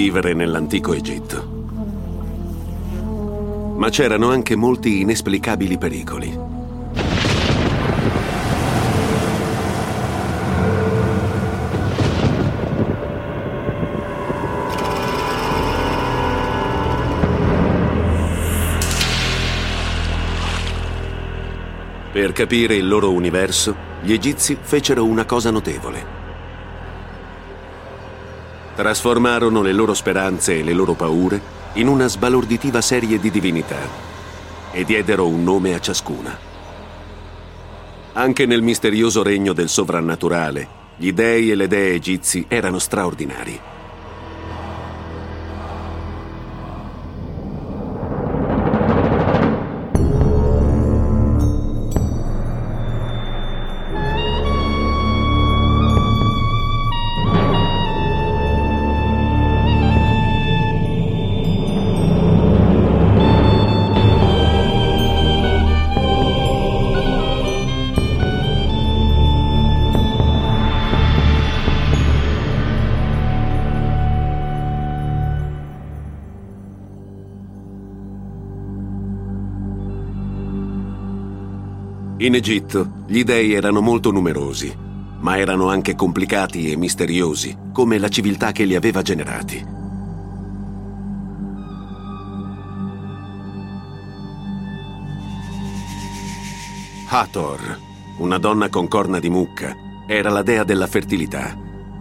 vivere nell'antico Egitto. Ma c'erano anche molti inesplicabili pericoli. Per capire il loro universo, gli egizi fecero una cosa notevole. Trasformarono le loro speranze e le loro paure in una sbalorditiva serie di divinità e diedero un nome a ciascuna. Anche nel misterioso regno del sovrannaturale, gli dei e le dee egizi erano straordinari. In Egitto gli dei erano molto numerosi, ma erano anche complicati e misteriosi, come la civiltà che li aveva generati. Hathor, una donna con corna di mucca, era la dea della fertilità,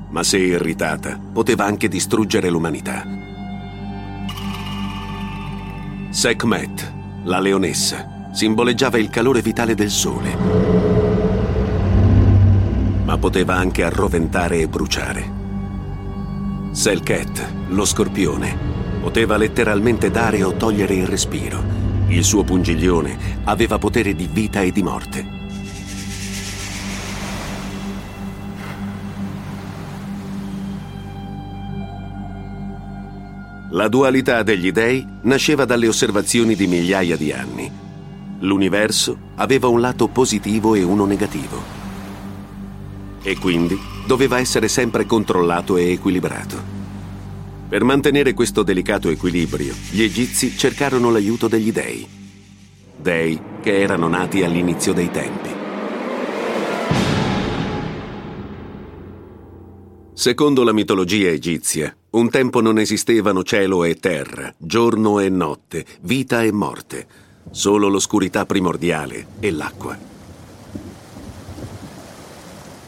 ma se irritata poteva anche distruggere l'umanità. Sekhmet, la leonessa, simboleggiava il calore vitale del sole, ma poteva anche arroventare e bruciare. Selket, lo scorpione, poteva letteralmente dare o togliere il respiro. Il suo pungiglione aveva potere di vita e di morte. La dualità degli dei nasceva dalle osservazioni di migliaia di anni L'universo aveva un lato positivo e uno negativo. E quindi doveva essere sempre controllato e equilibrato. Per mantenere questo delicato equilibrio, gli egizi cercarono l'aiuto degli dei. Dei che erano nati all'inizio dei tempi. Secondo la mitologia egizia, un tempo non esistevano cielo e terra, giorno e notte, vita e morte solo l'oscurità primordiale e l'acqua.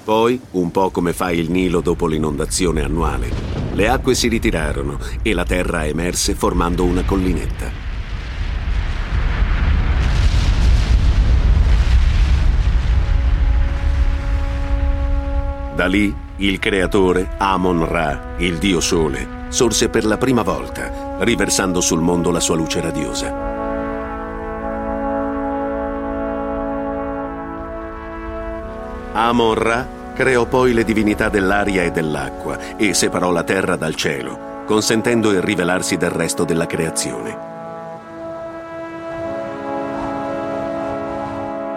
Poi, un po' come fa il Nilo dopo l'inondazione annuale, le acque si ritirarono e la terra emerse formando una collinetta. Da lì il creatore, Amon-Ra, il dio sole, sorse per la prima volta, riversando sul mondo la sua luce radiosa. Amon-Ra creò poi le divinità dell'aria e dell'acqua e separò la terra dal cielo, consentendo il rivelarsi del resto della creazione.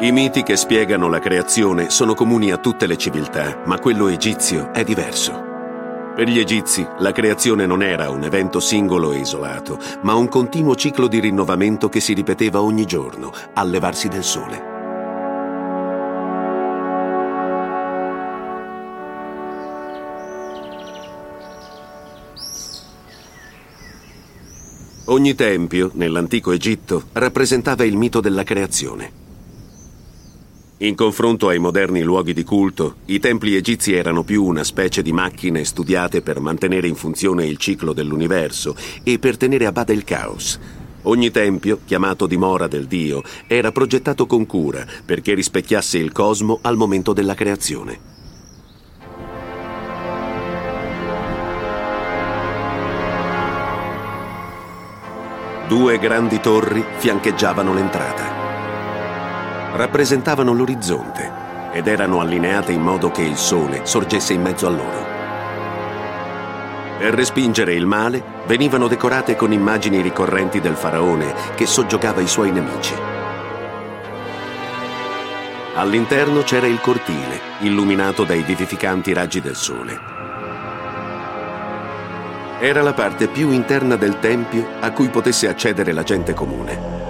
I miti che spiegano la creazione sono comuni a tutte le civiltà, ma quello egizio è diverso. Per gli egizi la creazione non era un evento singolo e isolato, ma un continuo ciclo di rinnovamento che si ripeteva ogni giorno, al levarsi del sole. Ogni tempio, nell'antico Egitto, rappresentava il mito della creazione. In confronto ai moderni luoghi di culto, i templi egizi erano più una specie di macchine studiate per mantenere in funzione il ciclo dell'universo e per tenere a bada il caos. Ogni tempio, chiamato dimora del dio, era progettato con cura perché rispecchiasse il cosmo al momento della creazione. Due grandi torri fiancheggiavano l'entrata. Rappresentavano l'orizzonte ed erano allineate in modo che il sole sorgesse in mezzo a loro. Per respingere il male venivano decorate con immagini ricorrenti del faraone che soggiogava i suoi nemici. All'interno c'era il cortile, illuminato dai vivificanti raggi del sole. Era la parte più interna del tempio a cui potesse accedere la gente comune.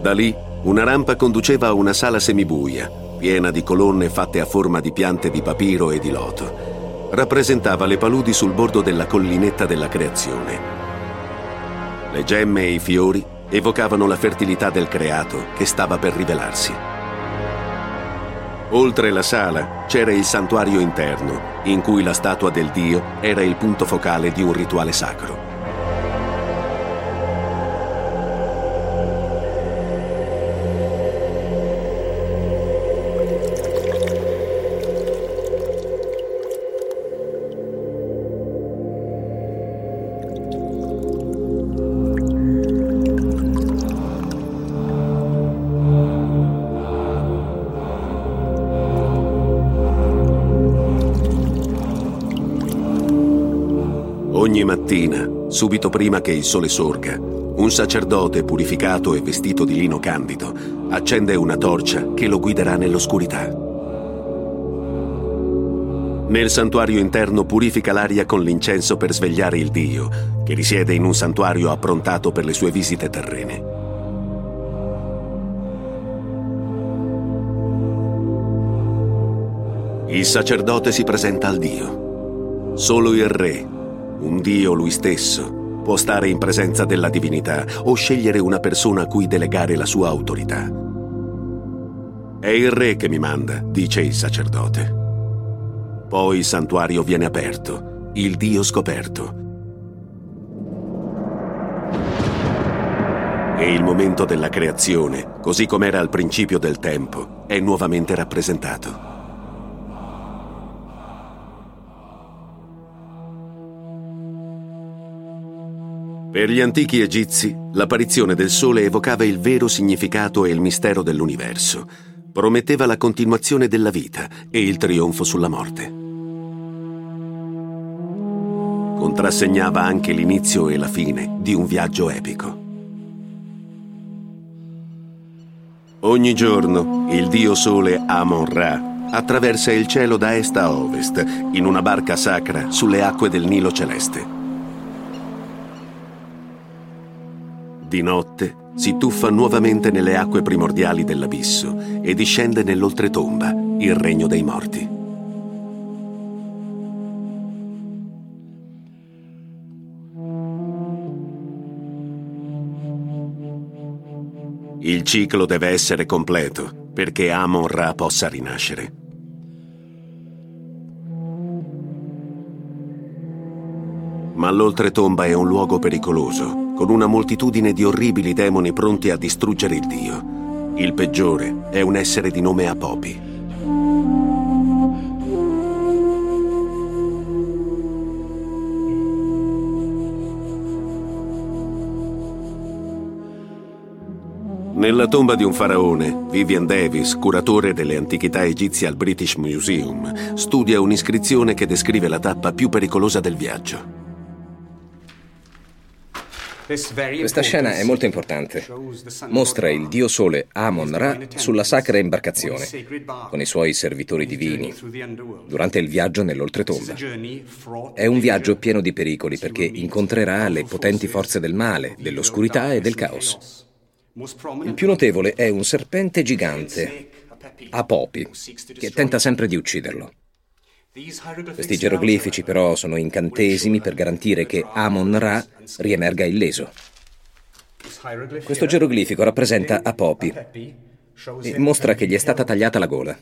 Da lì una rampa conduceva a una sala semibuia, piena di colonne fatte a forma di piante di papiro e di loto. Rappresentava le paludi sul bordo della collinetta della creazione. Le gemme e i fiori evocavano la fertilità del creato che stava per rivelarsi. Oltre la sala c'era il santuario interno, in cui la statua del dio era il punto focale di un rituale sacro. Ogni mattina, subito prima che il sole sorga, un sacerdote purificato e vestito di lino candido accende una torcia che lo guiderà nell'oscurità. Nel santuario interno purifica l'aria con l'incenso per svegliare il Dio, che risiede in un santuario approntato per le sue visite terrene. Il sacerdote si presenta al Dio. Solo il re, un Dio lui stesso può stare in presenza della divinità o scegliere una persona a cui delegare la sua autorità. È il re che mi manda, dice il sacerdote. Poi il santuario viene aperto, il Dio scoperto. E il momento della creazione, così com'era al principio del tempo, è nuovamente rappresentato. Per gli antichi egizi, l'apparizione del Sole evocava il vero significato e il mistero dell'universo. Prometteva la continuazione della vita e il trionfo sulla morte. Contrassegnava anche l'inizio e la fine di un viaggio epico. Ogni giorno il dio Sole Amon-Ra attraversa il cielo da est a ovest in una barca sacra sulle acque del Nilo celeste. Di notte si tuffa nuovamente nelle acque primordiali dell'abisso e discende nell'oltretomba, il regno dei morti. Il ciclo deve essere completo perché Amon-Ra possa rinascere. Ma l'oltretomba è un luogo pericoloso con una moltitudine di orribili demoni pronti a distruggere il Dio. Il peggiore è un essere di nome Apopi. Nella tomba di un faraone, Vivian Davis, curatore delle antichità egizie al British Museum, studia un'iscrizione che descrive la tappa più pericolosa del viaggio. Questa scena è molto importante. Mostra il dio sole Amon-Ra sulla sacra imbarcazione, con i suoi servitori divini, durante il viaggio nell'oltretomba. È un viaggio pieno di pericoli perché incontrerà le potenti forze del male, dell'oscurità e del caos. Il più notevole è un serpente gigante, Apopi, che tenta sempre di ucciderlo. Questi geroglifici però sono incantesimi per garantire che Amon-Ra riemerga illeso. Questo geroglifico rappresenta Apopi e mostra che gli è stata tagliata la gola.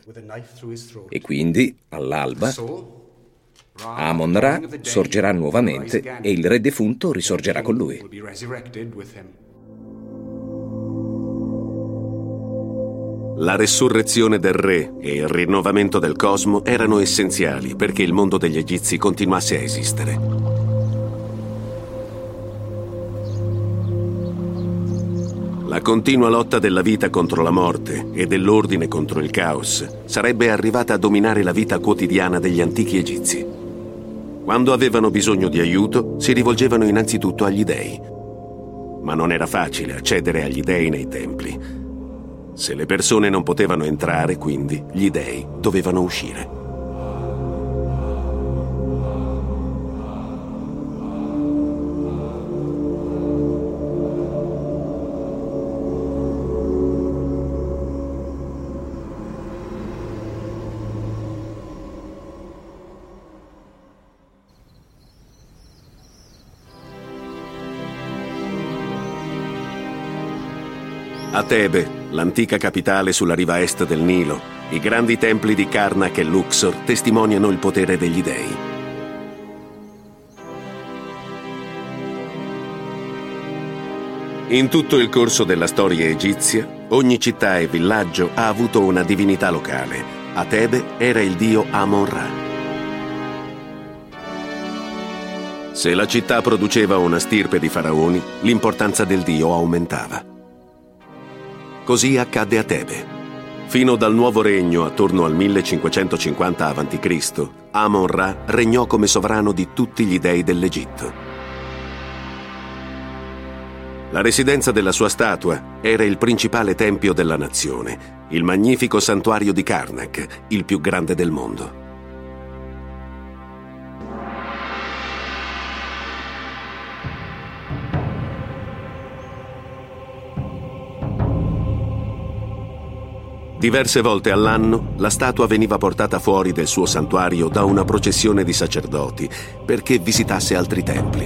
E quindi, all'alba, Amon-Ra sorgerà nuovamente e il re defunto risorgerà con lui. La resurrezione del re e il rinnovamento del cosmo erano essenziali perché il mondo degli egizi continuasse a esistere. La continua lotta della vita contro la morte e dell'ordine contro il caos sarebbe arrivata a dominare la vita quotidiana degli antichi egizi. Quando avevano bisogno di aiuto si rivolgevano innanzitutto agli dei. Ma non era facile accedere agli dei nei templi se le persone non potevano entrare, quindi, gli dei dovevano uscire. A Tebe, l'antica capitale sulla riva est del Nilo, i grandi templi di Karnak e Luxor testimoniano il potere degli dei. In tutto il corso della storia egizia, ogni città e villaggio ha avuto una divinità locale. A Tebe era il dio Amon-Ra. Se la città produceva una stirpe di faraoni, l'importanza del dio aumentava. Così accadde a Tebe. Fino dal nuovo regno attorno al 1550 a.C., Amon-Ra regnò come sovrano di tutti gli dei dell'Egitto. La residenza della sua statua era il principale tempio della nazione, il magnifico santuario di Karnak, il più grande del mondo. Diverse volte all'anno la statua veniva portata fuori del suo santuario da una processione di sacerdoti perché visitasse altri templi.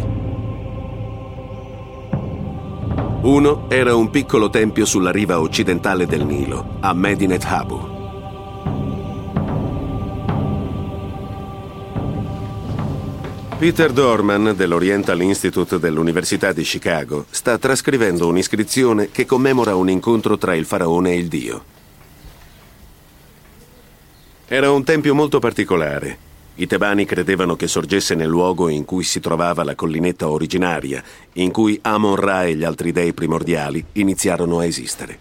Uno era un piccolo tempio sulla riva occidentale del Nilo, a Medinet Habu. Peter Dorman dell'Oriental Institute dell'Università di Chicago sta trascrivendo un'iscrizione che commemora un incontro tra il faraone e il dio. Era un tempio molto particolare. I tebani credevano che sorgesse nel luogo in cui si trovava la collinetta originaria, in cui Amon-Ra e gli altri dei primordiali iniziarono a esistere.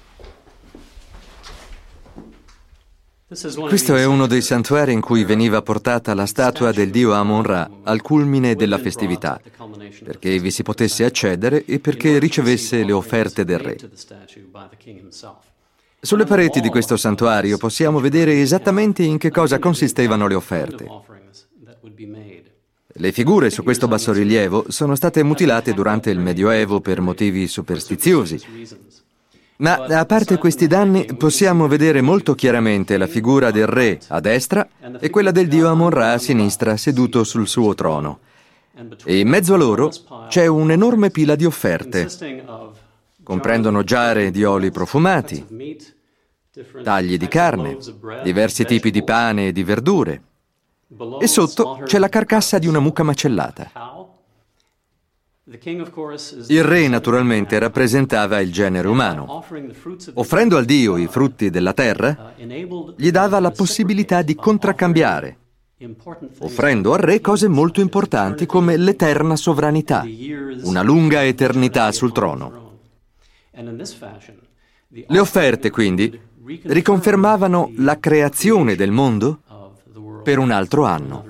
Questo è uno dei santuari in cui veniva portata la statua del dio Amon-Ra al culmine della festività, perché vi si potesse accedere e perché ricevesse le offerte del re. Sulle pareti di questo santuario possiamo vedere esattamente in che cosa consistevano le offerte. Le figure su questo bassorilievo sono state mutilate durante il Medioevo per motivi superstiziosi. Ma a parte questi danni, possiamo vedere molto chiaramente la figura del re a destra e quella del dio Amon-Ra a sinistra seduto sul suo trono. E in mezzo a loro c'è un'enorme pila di offerte Comprendono giare di oli profumati, tagli di carne, diversi tipi di pane e di verdure. E sotto c'è la carcassa di una mucca macellata. Il re naturalmente rappresentava il genere umano. Offrendo al dio i frutti della terra, gli dava la possibilità di contraccambiare, offrendo al re cose molto importanti come l'eterna sovranità, una lunga eternità sul trono. Le offerte, quindi, riconfermavano la creazione del mondo per un altro anno.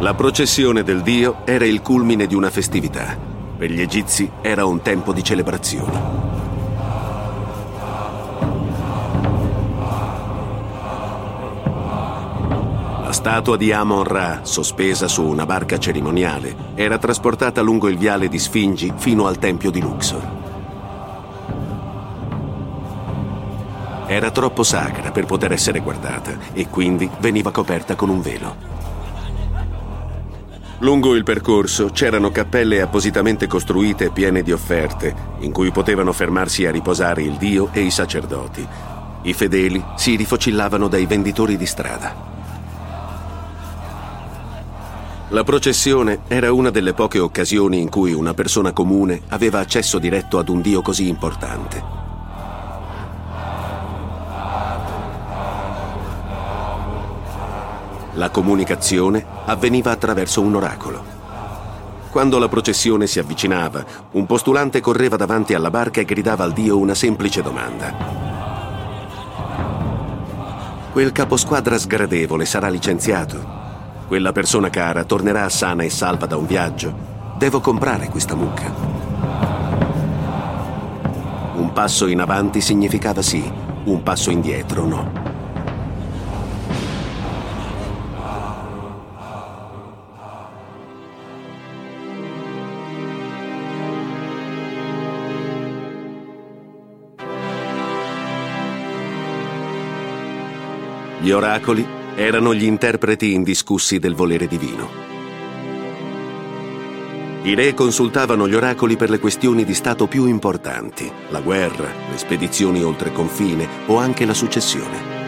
La processione del dio era il culmine di una festività. Per gli egizi era un tempo di celebrazione. La statua di Amon-Ra, sospesa su una barca cerimoniale, era trasportata lungo il viale di Sfingi fino al tempio di Luxor. Era troppo sacra per poter essere guardata e quindi veniva coperta con un velo. Lungo il percorso c'erano cappelle appositamente costruite piene di offerte, in cui potevano fermarsi a riposare il dio e i sacerdoti. I fedeli si rifocillavano dai venditori di strada. La processione era una delle poche occasioni in cui una persona comune aveva accesso diretto ad un Dio così importante. La comunicazione avveniva attraverso un oracolo. Quando la processione si avvicinava, un postulante correva davanti alla barca e gridava al Dio una semplice domanda. Quel caposquadra sgradevole sarà licenziato? Quella persona cara tornerà sana e salva da un viaggio. Devo comprare questa mucca. Un passo in avanti significava sì, un passo indietro no. Gli oracoli erano gli interpreti indiscussi del volere divino. I re consultavano gli oracoli per le questioni di Stato più importanti, la guerra, le spedizioni oltre confine o anche la successione.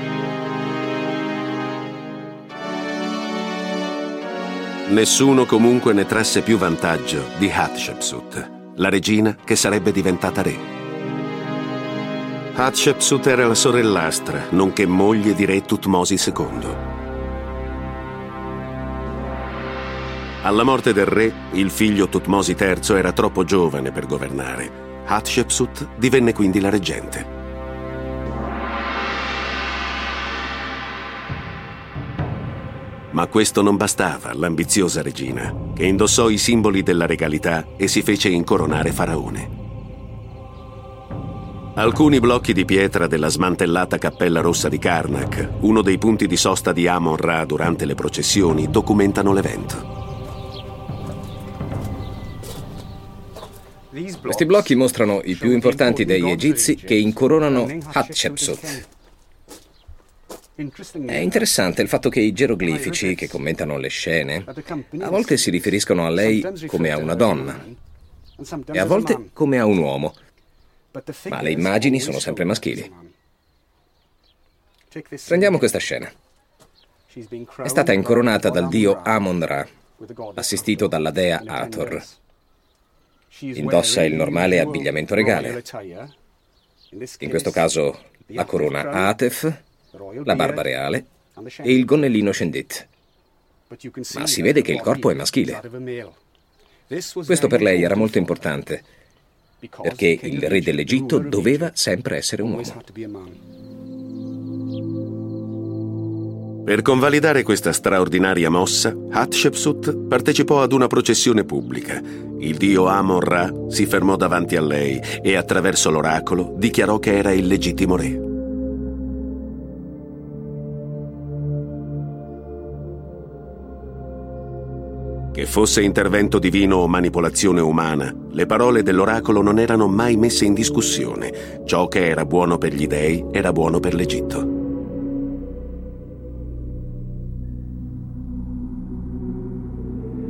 Nessuno comunque ne trasse più vantaggio di Hatshepsut, la regina che sarebbe diventata re. Hatshepsut era la sorellastra, nonché moglie di re Tutmosi II. Alla morte del re, il figlio Tutmosi III era troppo giovane per governare. Hatshepsut divenne quindi la reggente. Ma questo non bastava all'ambiziosa regina, che indossò i simboli della regalità e si fece incoronare faraone. Alcuni blocchi di pietra della smantellata Cappella Rossa di Karnak, uno dei punti di sosta di Amon-Ra durante le processioni, documentano l'evento. Questi blocchi mostrano i più importanti degli egizi che incoronano Hatshepsut. È interessante il fatto che i geroglifici che commentano le scene a volte si riferiscono a lei come a una donna e a volte come a un uomo, ma le immagini sono sempre maschili. Prendiamo questa scena. È stata incoronata dal dio Amon-Ra, assistito dalla dea Hathor. Indossa il normale abbigliamento regale. In questo caso la corona Atef, la barba reale e il gonnellino Shendit. Ma si vede che il corpo è maschile. Questo per lei era molto importante, perché il re dell'Egitto doveva sempre essere un uomo. Per convalidare questa straordinaria mossa, Hatshepsut partecipò ad una processione pubblica. Il dio Amon-Ra si fermò davanti a lei e attraverso l'oracolo dichiarò che era il legittimo re. Che fosse intervento divino o manipolazione umana, le parole dell'oracolo non erano mai messe in discussione. Ciò che era buono per gli dei era buono per l'Egitto.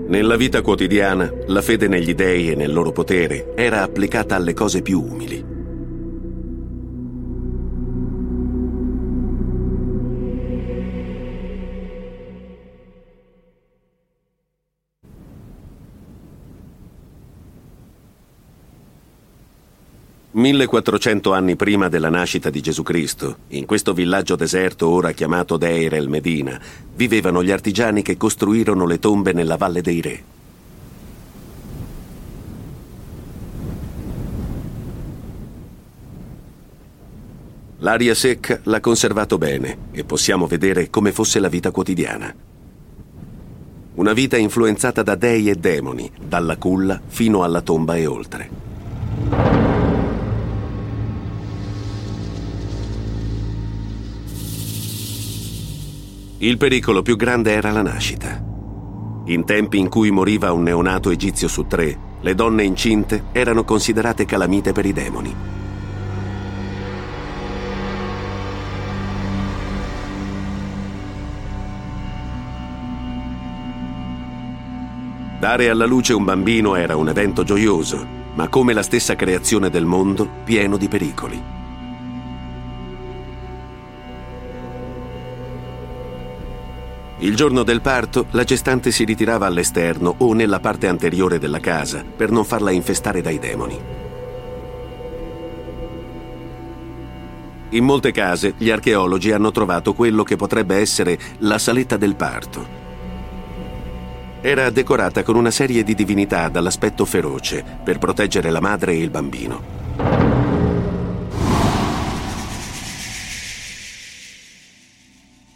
Nella vita quotidiana, la fede negli dei e nel loro potere era applicata alle cose più umili. Millequattrocento anni prima della nascita di Gesù Cristo, in questo villaggio deserto ora chiamato Deir el Medina, vivevano gli artigiani che costruirono le tombe nella Valle dei Re. L'aria secca l'ha conservato bene e possiamo vedere come fosse la vita quotidiana. Una vita influenzata da dei e demoni, dalla culla fino alla tomba e oltre. Il pericolo più grande era la nascita. In tempi in cui moriva un neonato egizio su tre, le donne incinte erano considerate calamite per i demoni. Dare alla luce un bambino era un evento gioioso, ma come la stessa creazione del mondo, pieno di pericoli. Il giorno del parto la gestante si ritirava all'esterno o nella parte anteriore della casa per non farla infestare dai demoni. In molte case gli archeologi hanno trovato quello che potrebbe essere la saletta del parto. Era decorata con una serie di divinità dall'aspetto feroce per proteggere la madre e il bambino.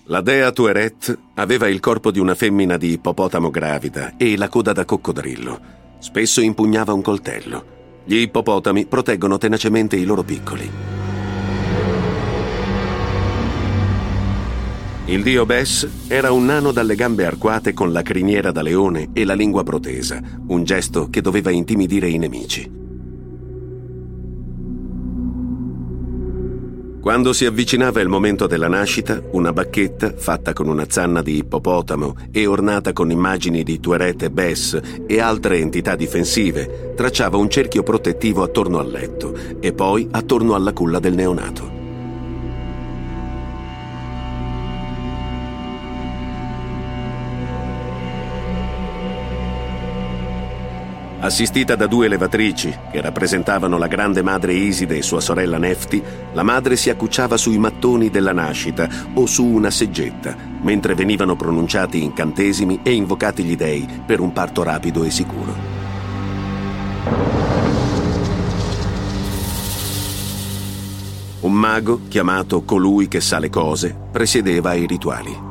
La dea Tueret aveva il corpo di una femmina di ippopotamo gravida e la coda da coccodrillo. Spesso impugnava un coltello. Gli ippopotami proteggono tenacemente i loro piccoli. Il dio Bess era un nano dalle gambe arcuate con la criniera da leone e la lingua protesa, un gesto che doveva intimidire i nemici. Quando si avvicinava il momento della nascita, una bacchetta, fatta con una zanna di ippopotamo e ornata con immagini di Tueret e Bess e altre entità difensive, tracciava un cerchio protettivo attorno al letto e poi attorno alla culla del neonato. Assistita da due levatrici, che rappresentavano la grande madre Iside e sua sorella Nefti, la madre si accucciava sui mattoni della nascita o su una seggetta, mentre venivano pronunciati incantesimi e invocati gli dei per un parto rapido e sicuro. Un mago, chiamato colui che sa le cose, presiedeva i rituali.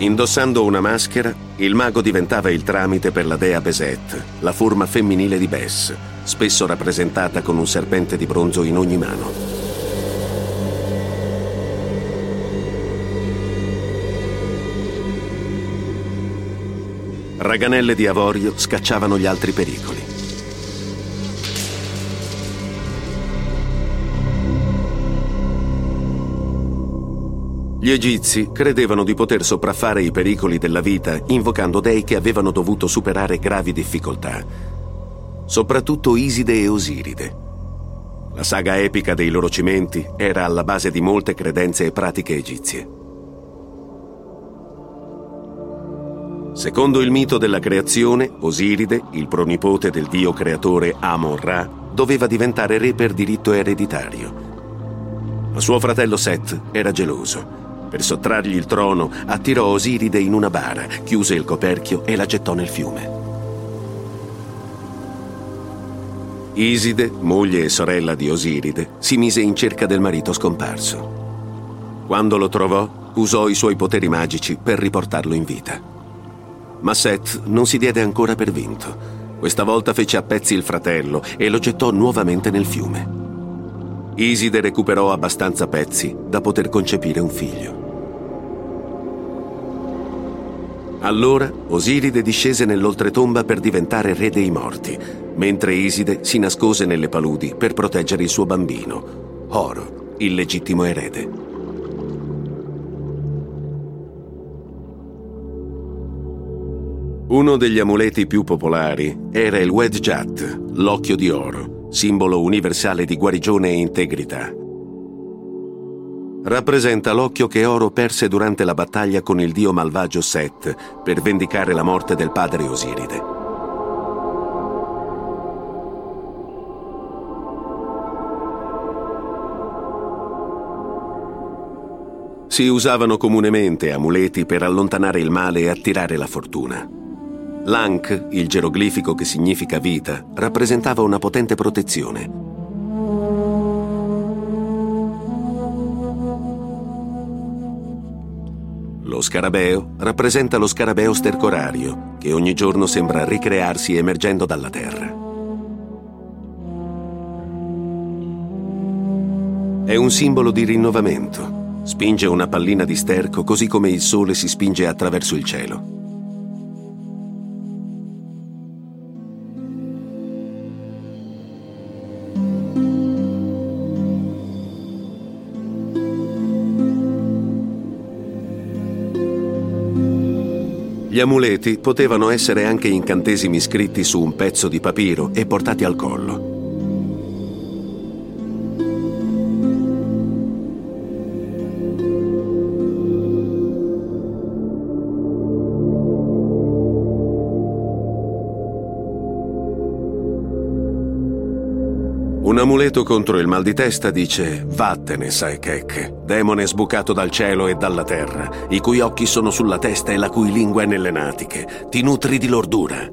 Indossando una maschera, il mago diventava il tramite per la dea Beset, la forma femminile di Bess, spesso rappresentata con un serpente di bronzo in ogni mano. Raganelle di avorio scacciavano gli altri pericoli. Gli egizi credevano di poter sopraffare i pericoli della vita invocando dei che avevano dovuto superare gravi difficoltà, soprattutto Iside e Osiride. La saga epica dei loro cimenti era alla base di molte credenze e pratiche egizie. Secondo il mito della creazione, Osiride, il pronipote del dio creatore Amon-Ra, doveva diventare re per diritto ereditario. Ma suo fratello Set era geloso per sottrargli il trono, attirò Osiride in una bara, chiuse il coperchio e la gettò nel fiume. Iside, moglie e sorella di Osiride, si mise in cerca del marito scomparso. Quando lo trovò, usò i suoi poteri magici per riportarlo in vita. Ma Seth non si diede ancora per vinto. Questa volta fece a pezzi il fratello e lo gettò nuovamente nel fiume. Iside recuperò abbastanza pezzi da poter concepire un figlio. Allora Osiride discese nell'oltretomba per diventare re dei morti, mentre Iside si nascose nelle paludi per proteggere il suo bambino, Oro, il legittimo erede. Uno degli amuleti più popolari era il Wedjat, l'occhio di oro, simbolo universale di guarigione e integrità rappresenta l'occhio che Oro perse durante la battaglia con il dio malvagio Set per vendicare la morte del padre Osiride. Si usavano comunemente amuleti per allontanare il male e attirare la fortuna. L'Ankh, il geroglifico che significa vita, rappresentava una potente protezione Lo scarabeo rappresenta lo scarabeo stercorario, che ogni giorno sembra ricrearsi emergendo dalla terra. È un simbolo di rinnovamento. Spinge una pallina di sterco così come il sole si spinge attraverso il cielo. Gli amuleti potevano essere anche incantesimi scritti su un pezzo di papiro e portati al collo. Amuleto contro il mal di testa dice Vattene, Saekek, demone sbucato dal cielo e dalla terra, i cui occhi sono sulla testa e la cui lingua è nelle natiche. Ti nutri di lordura.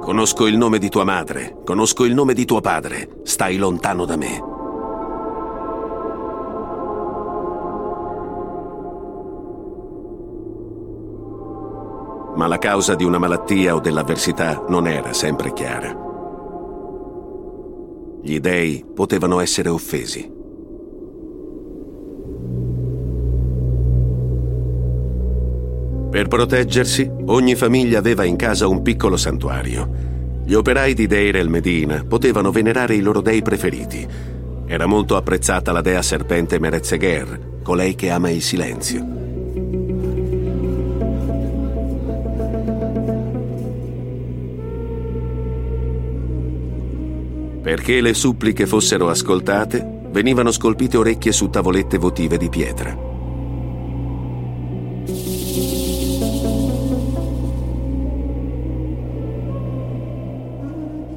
Conosco il nome di tua madre, conosco il nome di tuo padre, stai lontano da me. Ma la causa di una malattia o dell'avversità non era sempre chiara. Gli dei potevano essere offesi. Per proteggersi, ogni famiglia aveva in casa un piccolo santuario. Gli operai di Deir el Medina potevano venerare i loro dei preferiti. Era molto apprezzata la dea serpente Merezegher, colei che ama il silenzio. Perché le suppliche fossero ascoltate, venivano scolpite orecchie su tavolette votive di pietra.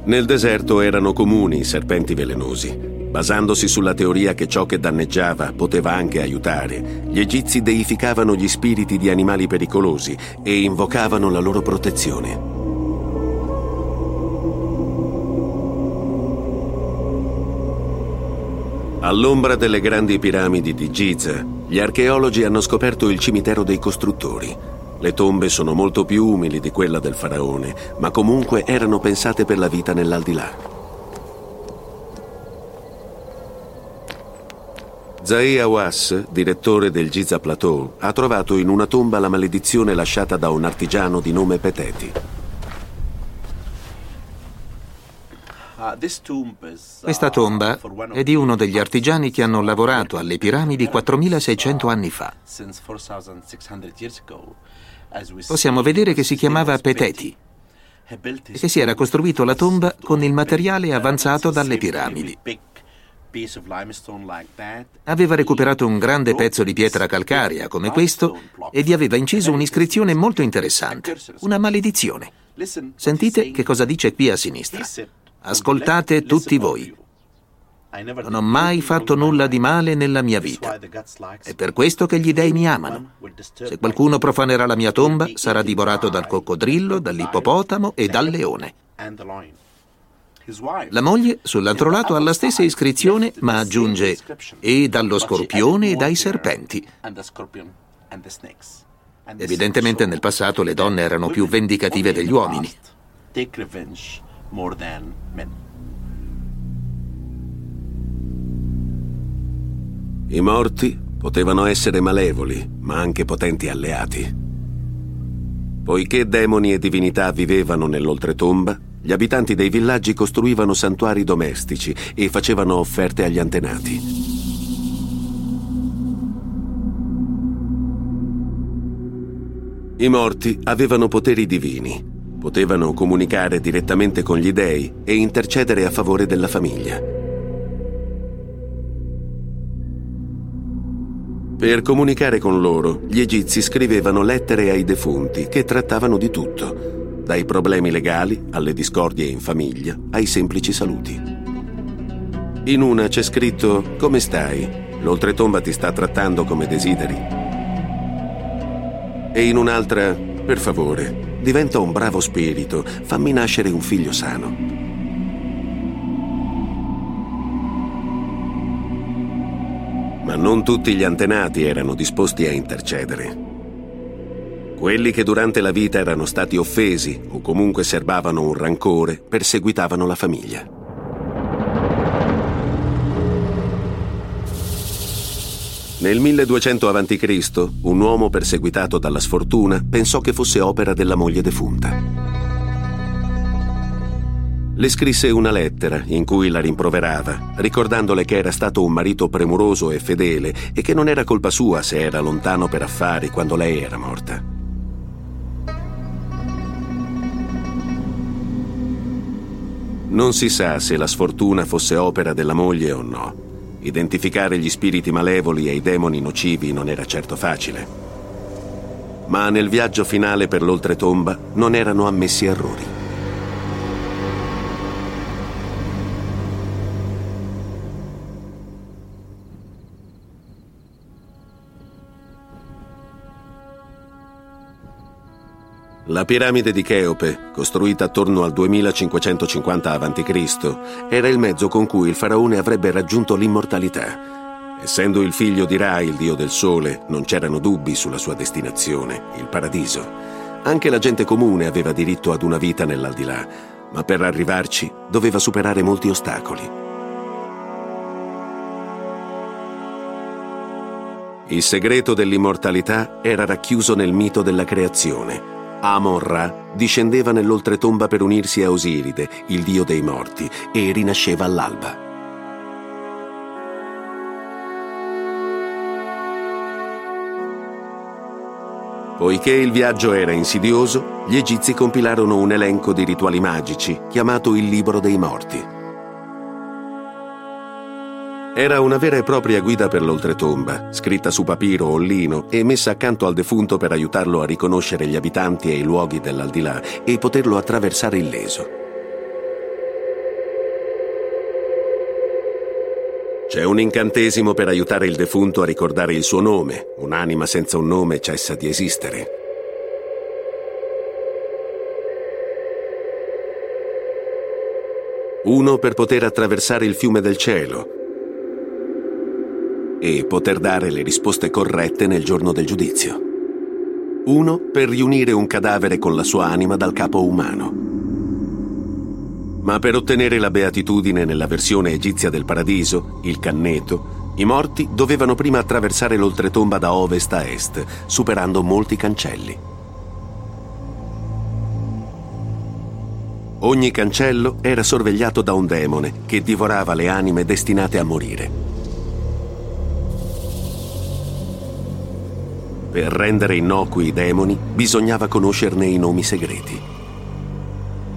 Nel deserto erano comuni i serpenti velenosi. Basandosi sulla teoria che ciò che danneggiava poteva anche aiutare, gli egizi deificavano gli spiriti di animali pericolosi e invocavano la loro protezione. All'ombra delle grandi piramidi di Giza, gli archeologi hanno scoperto il cimitero dei costruttori. Le tombe sono molto più umili di quella del faraone, ma comunque erano pensate per la vita nell'aldilà. Zahi Awas, direttore del Giza Plateau, ha trovato in una tomba la maledizione lasciata da un artigiano di nome Peteti. Questa tomba è di uno degli artigiani che hanno lavorato alle piramidi 4600 anni fa. Possiamo vedere che si chiamava Peteti e che si era costruito la tomba con il materiale avanzato dalle piramidi. Aveva recuperato un grande pezzo di pietra calcarea come questo e vi aveva inciso un'iscrizione molto interessante, una maledizione. Sentite che cosa dice qui a sinistra. Ascoltate tutti voi. Non ho mai fatto nulla di male nella mia vita. È per questo che gli dei mi amano. Se qualcuno profanerà la mia tomba, sarà divorato dal coccodrillo, dall'ippopotamo e dal leone. La moglie, sull'altro lato, ha la stessa iscrizione, ma aggiunge e dallo scorpione e dai serpenti. Evidentemente nel passato le donne erano più vendicative degli uomini. I morti potevano essere malevoli, ma anche potenti alleati. Poiché demoni e divinità vivevano nell'oltretomba, gli abitanti dei villaggi costruivano santuari domestici e facevano offerte agli antenati. I morti avevano poteri divini, potevano comunicare direttamente con gli dei e intercedere a favore della famiglia. Per comunicare con loro, gli egizi scrivevano lettere ai defunti che trattavano di tutto, dai problemi legali alle discordie in famiglia, ai semplici saluti. In una c'è scritto Come stai? L'oltretomba ti sta trattando come desideri. E in un'altra Per favore, diventa un bravo spirito, fammi nascere un figlio sano. Ma non tutti gli antenati erano disposti a intercedere. Quelli che durante la vita erano stati offesi o comunque serbavano un rancore perseguitavano la famiglia. Nel 1200 a.C., un uomo perseguitato dalla sfortuna pensò che fosse opera della moglie defunta. Le scrisse una lettera in cui la rimproverava, ricordandole che era stato un marito premuroso e fedele e che non era colpa sua se era lontano per affari quando lei era morta. Non si sa se la sfortuna fosse opera della moglie o no. Identificare gli spiriti malevoli e i demoni nocivi non era certo facile. Ma nel viaggio finale per l'oltretomba non erano ammessi errori. La piramide di Cheope, costruita attorno al 2550 a.C., era il mezzo con cui il faraone avrebbe raggiunto l'immortalità. Essendo il figlio di Ra, il dio del sole, non c'erano dubbi sulla sua destinazione, il paradiso. Anche la gente comune aveva diritto ad una vita nell'aldilà, ma per arrivarci doveva superare molti ostacoli. Il segreto dell'immortalità era racchiuso nel mito della creazione. Amon-Ra discendeva nell'oltretomba per unirsi a Osiride, il dio dei morti, e rinasceva all'alba. Poiché il viaggio era insidioso, gli egizi compilarono un elenco di rituali magici chiamato il Libro dei Morti. Era una vera e propria guida per l'oltretomba, scritta su papiro o lino e messa accanto al defunto per aiutarlo a riconoscere gli abitanti e i luoghi dell'aldilà e poterlo attraversare illeso. C'è un incantesimo per aiutare il defunto a ricordare il suo nome. Un'anima senza un nome cessa di esistere. Uno per poter attraversare il fiume del cielo e poter dare le risposte corrette nel giorno del giudizio. Uno per riunire un cadavere con la sua anima dal capo umano. Ma per ottenere la beatitudine nella versione egizia del paradiso, il canneto, i morti dovevano prima attraversare l'oltretomba da ovest a est, superando molti cancelli. Ogni cancello era sorvegliato da un demone che divorava le anime destinate a morire. Per rendere innocui i demoni bisognava conoscerne i nomi segreti.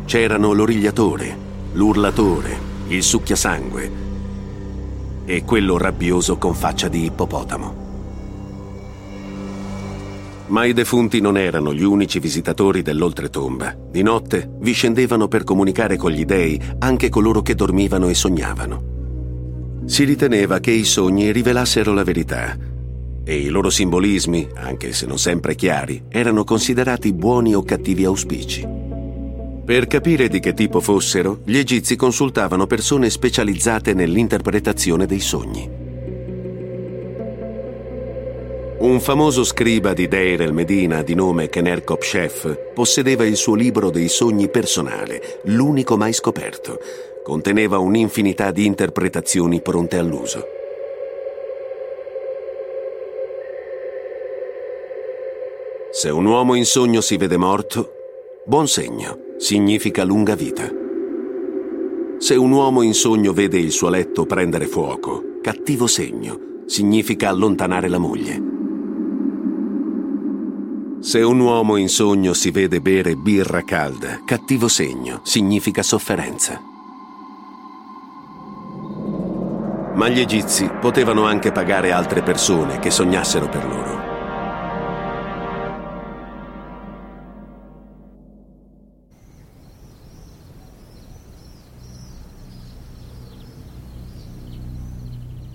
C'erano l'origliatore, l'urlatore, il succhiasangue e quello rabbioso con faccia di ippopotamo. Ma i defunti non erano gli unici visitatori dell'oltretomba. Di notte vi scendevano per comunicare con gli dei anche coloro che dormivano e sognavano. Si riteneva che i sogni rivelassero la verità e i loro simbolismi, anche se non sempre chiari, erano considerati buoni o cattivi auspici. Per capire di che tipo fossero, gli egizi consultavano persone specializzate nell'interpretazione dei sogni. Un famoso scriba di Deir el Medina di nome Kenerkop Shef possedeva il suo libro dei sogni personale, l'unico mai scoperto. Conteneva un'infinità di interpretazioni pronte all'uso. Se un uomo in sogno si vede morto, buon segno significa lunga vita. Se un uomo in sogno vede il suo letto prendere fuoco, cattivo segno, significa allontanare la moglie. Se un uomo in sogno si vede bere birra calda, cattivo segno, significa sofferenza. Ma gli egizi potevano anche pagare altre persone che sognassero per loro.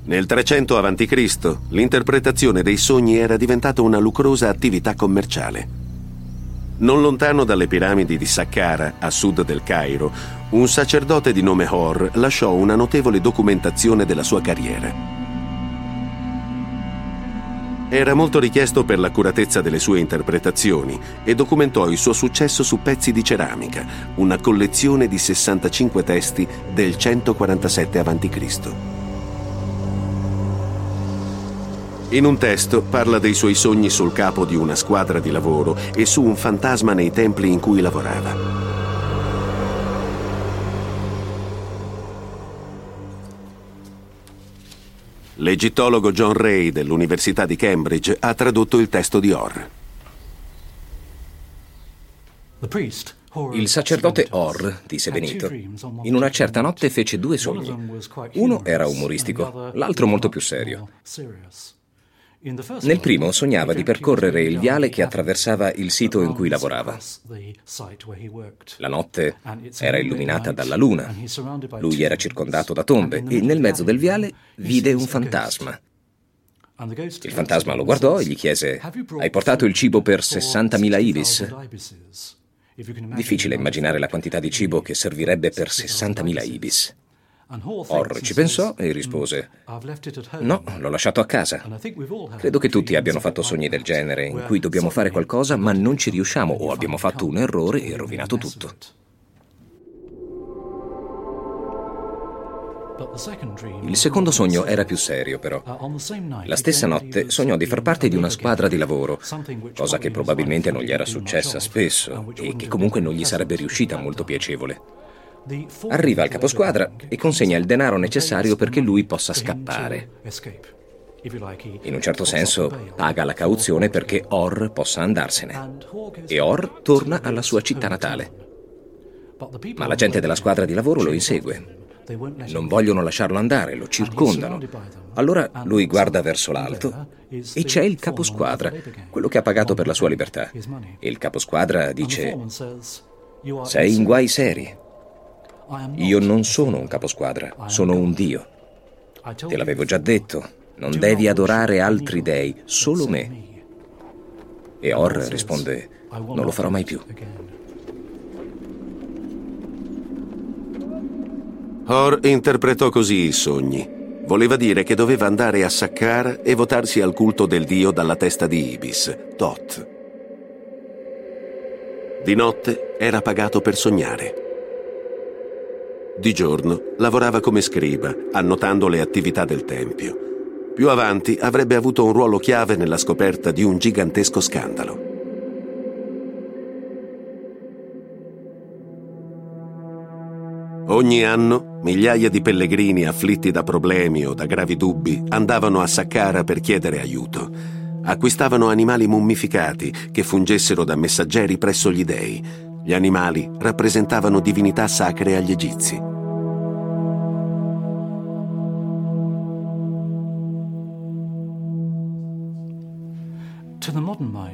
Nel 300 a.C. l'interpretazione dei sogni era diventata una lucrosa attività commerciale. Non lontano dalle piramidi di Saqqara, a sud del Cairo, un sacerdote di nome Hor lasciò una notevole documentazione della sua carriera. Era molto richiesto per l'accuratezza delle sue interpretazioni e documentò il suo successo su pezzi di ceramica, una collezione di 65 testi del 147 a.C. In un testo parla dei suoi sogni sul capo di una squadra di lavoro e su un fantasma nei templi in cui lavorava. L'egittologo John Ray dell'Università di Cambridge ha tradotto il testo di Orr. Il sacerdote Or, disse Benito, in una certa notte fece due sogni. Uno era umoristico, l'altro molto più serio. Nel primo sognava di percorrere il viale che attraversava il sito in cui lavorava. La notte era illuminata dalla luna, lui era circondato da tombe e nel mezzo del viale vide un fantasma. Il fantasma lo guardò e gli chiese, hai portato il cibo per 60.000 ibis? Difficile immaginare la quantità di cibo che servirebbe per 60.000 ibis. Orr ci pensò e rispose, no, l'ho lasciato a casa. Credo che tutti abbiano fatto sogni del genere, in cui dobbiamo fare qualcosa ma non ci riusciamo o abbiamo fatto un errore e rovinato tutto. Il secondo sogno era più serio, però. La stessa notte sognò di far parte di una squadra di lavoro, cosa che probabilmente non gli era successa spesso e che comunque non gli sarebbe riuscita molto piacevole. Arriva al caposquadra e consegna il denaro necessario perché lui possa scappare. In un certo senso paga la cauzione perché Or possa andarsene. E Or torna alla sua città natale. Ma la gente della squadra di lavoro lo insegue. Non vogliono lasciarlo andare, lo circondano. Allora lui guarda verso l'alto e c'è il caposquadra, quello che ha pagato per la sua libertà. E il caposquadra dice, sei in guai seri. Io non sono un caposquadra, sono un dio. Te l'avevo già detto, non devi adorare altri dei, solo me. E Or risponde, non lo farò mai più. Or interpretò così i sogni. Voleva dire che doveva andare a Saqqara e votarsi al culto del dio dalla testa di Ibis, Tot. Di notte era pagato per sognare. Di giorno lavorava come scriba, annotando le attività del tempio. Più avanti avrebbe avuto un ruolo chiave nella scoperta di un gigantesco scandalo. Ogni anno migliaia di pellegrini afflitti da problemi o da gravi dubbi andavano a Saqqara per chiedere aiuto. Acquistavano animali mummificati che fungessero da messaggeri presso gli dei. Gli animali rappresentavano divinità sacre agli egizi.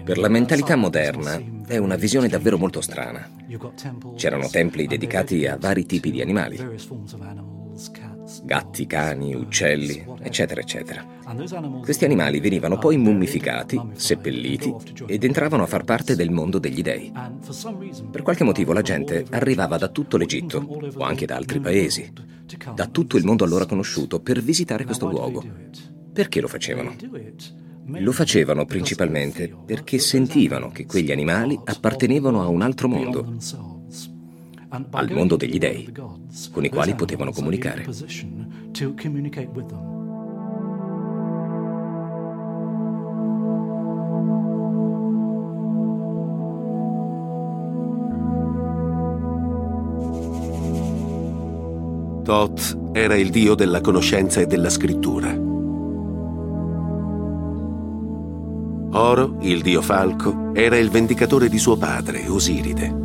Per la mentalità moderna è una visione davvero molto strana. C'erano templi dedicati a vari tipi di animali. Gatti, cani, uccelli, eccetera, eccetera. Questi animali venivano poi mummificati, seppelliti ed entravano a far parte del mondo degli dei. Per qualche motivo la gente arrivava da tutto l'Egitto, o anche da altri paesi, da tutto il mondo allora conosciuto, per visitare questo luogo. Perché lo facevano? Lo facevano principalmente perché sentivano che quegli animali appartenevano a un altro mondo, al mondo degli dei, con i quali potevano comunicare. Thoth era il dio della conoscenza e della scrittura. Oro, il dio falco, era il vendicatore di suo padre, Osiride.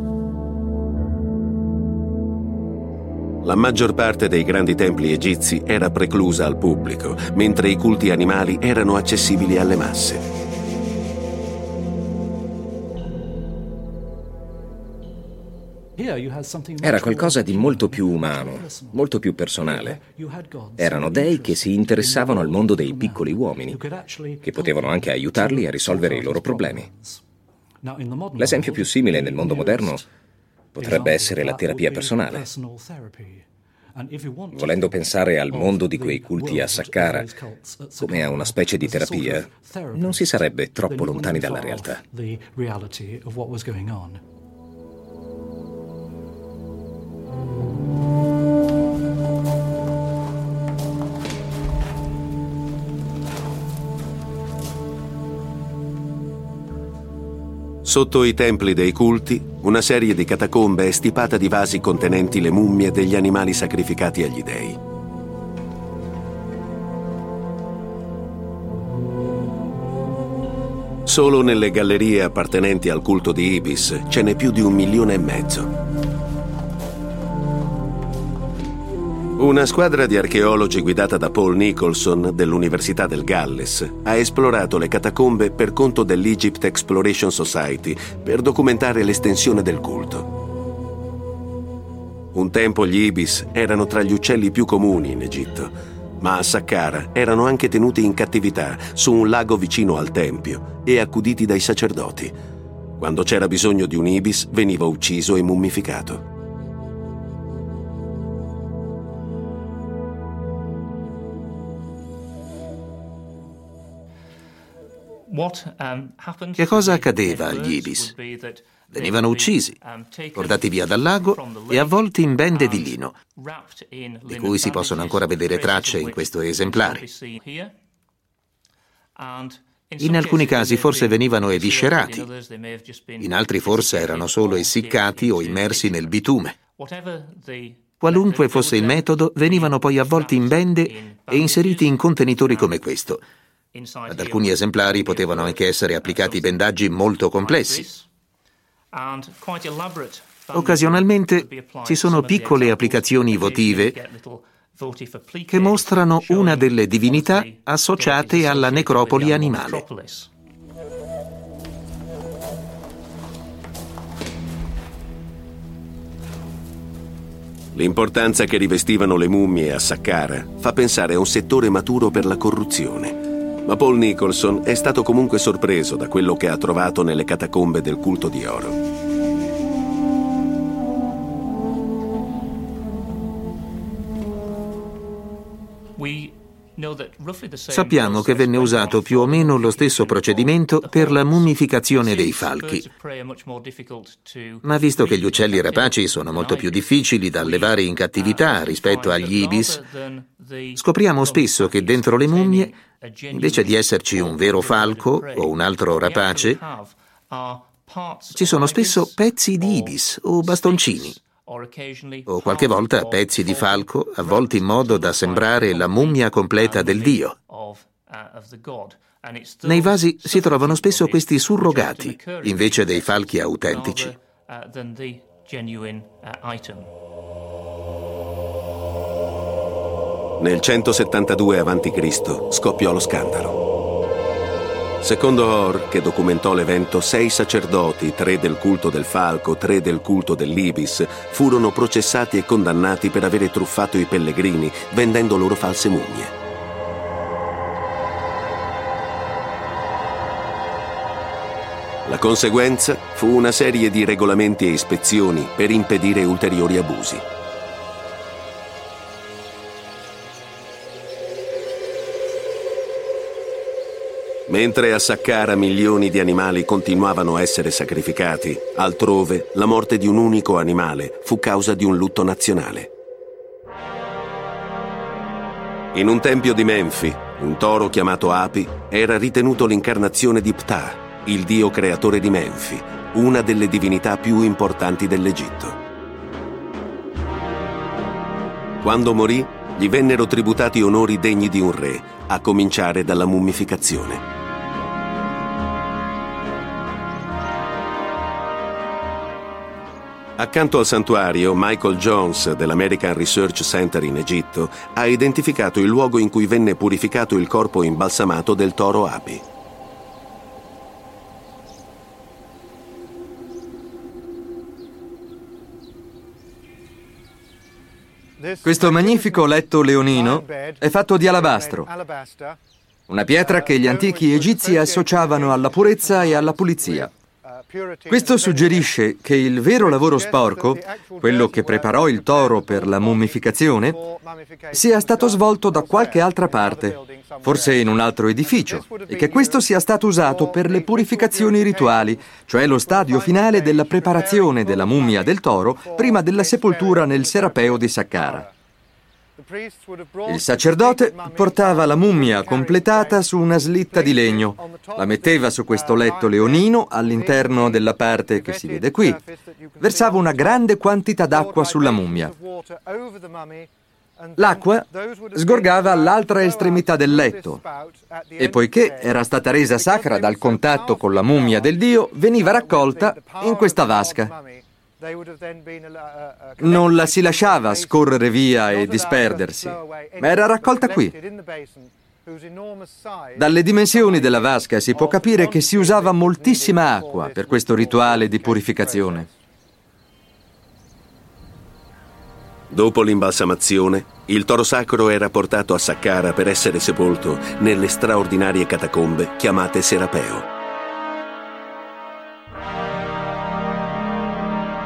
La maggior parte dei grandi templi egizi era preclusa al pubblico, mentre i culti animali erano accessibili alle masse. Era qualcosa di molto più umano, molto più personale. Erano dei che si interessavano al mondo dei piccoli uomini, che potevano anche aiutarli a risolvere i loro problemi. L'esempio più simile nel mondo moderno potrebbe essere la terapia personale. Volendo pensare al mondo di quei culti a Saqqara come a una specie di terapia, non si sarebbe troppo lontani dalla realtà. Sotto i templi dei culti, una serie di catacombe è stipata di vasi contenenti le mummie degli animali sacrificati agli dei. Solo nelle gallerie appartenenti al culto di Ibis ce n'è più di un milione e mezzo. Una squadra di archeologi guidata da Paul Nicholson dell'Università del Galles ha esplorato le catacombe per conto dell'Egypt Exploration Society per documentare l'estensione del culto. Un tempo gli ibis erano tra gli uccelli più comuni in Egitto, ma a Saqqara erano anche tenuti in cattività su un lago vicino al tempio e accuditi dai sacerdoti. Quando c'era bisogno di un ibis veniva ucciso e mummificato. Che cosa accadeva agli ibis? Venivano uccisi, portati via dal lago e avvolti in bende di lino, di cui si possono ancora vedere tracce in questo esemplare. In alcuni casi forse venivano eviscerati, in altri forse erano solo essiccati o immersi nel bitume. Qualunque fosse il metodo, venivano poi avvolti in bende e inseriti in contenitori come questo. Ad alcuni esemplari potevano anche essere applicati bendaggi molto complessi. Occasionalmente ci sono piccole applicazioni votive che mostrano una delle divinità associate alla necropoli animale. L'importanza che rivestivano le mummie a Saqqara fa pensare a un settore maturo per la corruzione. Ma Paul Nicholson è stato comunque sorpreso da quello che ha trovato nelle catacombe del culto di oro. Sappiamo che venne usato più o meno lo stesso procedimento per la mummificazione dei falchi. Ma visto che gli uccelli rapaci sono molto più difficili da allevare in cattività rispetto agli ibis, scopriamo spesso che dentro le mummie, invece di esserci un vero falco o un altro rapace, ci sono spesso pezzi di ibis o bastoncini o qualche volta pezzi di falco avvolti in modo da sembrare la mummia completa del dio. Nei vasi si trovano spesso questi surrogati invece dei falchi autentici. Nel 172 a.C. scoppiò lo scandalo. Secondo Or, che documentò l'evento, sei sacerdoti, tre del culto del falco, tre del culto dell'ibis, furono processati e condannati per avere truffato i pellegrini, vendendo loro false mummie. La conseguenza fu una serie di regolamenti e ispezioni per impedire ulteriori abusi. Mentre a Saqqara milioni di animali continuavano a essere sacrificati, altrove la morte di un unico animale fu causa di un lutto nazionale. In un tempio di Menfi, un toro chiamato Api era ritenuto l'incarnazione di Ptah, il dio creatore di Menfi, una delle divinità più importanti dell'Egitto. Quando morì, gli vennero tributati onori degni di un re, a cominciare dalla mummificazione. Accanto al santuario, Michael Jones dell'American Research Center in Egitto ha identificato il luogo in cui venne purificato il corpo imbalsamato del toro Api. Questo magnifico letto leonino è fatto di alabastro, una pietra che gli antichi egizi associavano alla purezza e alla pulizia. Questo suggerisce che il vero lavoro sporco, quello che preparò il toro per la mummificazione, sia stato svolto da qualche altra parte, forse in un altro edificio, e che questo sia stato usato per le purificazioni rituali, cioè lo stadio finale della preparazione della mummia del toro prima della sepoltura nel serapeo di Saqqara. Il sacerdote portava la mummia completata su una slitta di legno, la metteva su questo letto leonino all'interno della parte che si vede qui, versava una grande quantità d'acqua sulla mummia. L'acqua sgorgava all'altra estremità del letto e poiché era stata resa sacra dal contatto con la mummia del dio, veniva raccolta in questa vasca. Non la si lasciava scorrere via e disperdersi, ma era raccolta qui. Dalle dimensioni della vasca si può capire che si usava moltissima acqua per questo rituale di purificazione. Dopo l'imbalsamazione, il toro sacro era portato a Saqqara per essere sepolto nelle straordinarie catacombe chiamate Serapeo.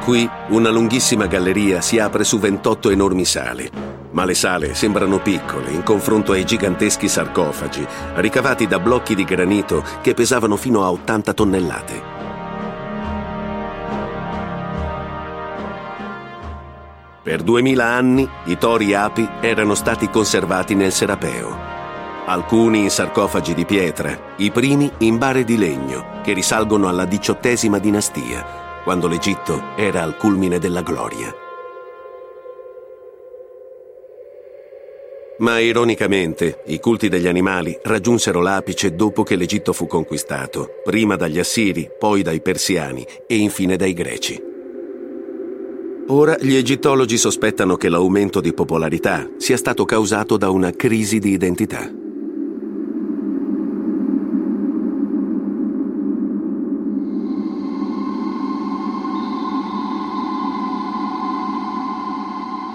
Qui una lunghissima galleria si apre su 28 enormi sale, ma le sale sembrano piccole in confronto ai giganteschi sarcofagi ricavati da blocchi di granito che pesavano fino a 80 tonnellate. Per 2000 anni i tori api erano stati conservati nel Serapeo. Alcuni in sarcofagi di pietra, i primi in bare di legno, che risalgono alla XVIII dinastia, quando l'Egitto era al culmine della gloria. Ma ironicamente, i culti degli animali raggiunsero l'apice dopo che l'Egitto fu conquistato, prima dagli Assiri, poi dai Persiani e infine dai Greci. Ora gli egittologi sospettano che l'aumento di popolarità sia stato causato da una crisi di identità.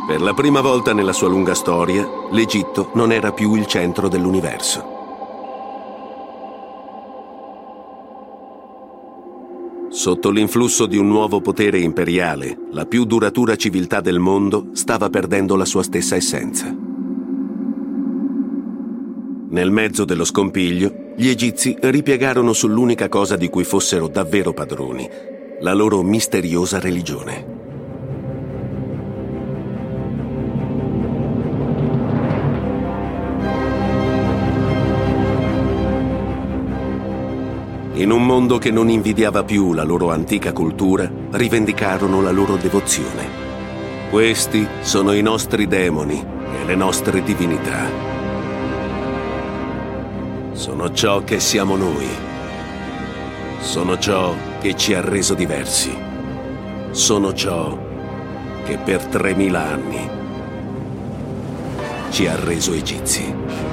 Per la prima volta nella sua lunga storia, l'Egitto non era più il centro dell'universo. Sotto l'influsso di un nuovo potere imperiale, la più duratura civiltà del mondo stava perdendo la sua stessa essenza. Nel mezzo dello scompiglio, gli egizi ripiegarono sull'unica cosa di cui fossero davvero padroni, la loro misteriosa religione. In un mondo che non invidiava più la loro antica cultura, rivendicarono la loro devozione. Questi sono i nostri demoni e le nostre divinità. Sono ciò che siamo noi. Sono ciò che ci ha reso diversi. Sono ciò che per 3000 anni ci ha reso egizi.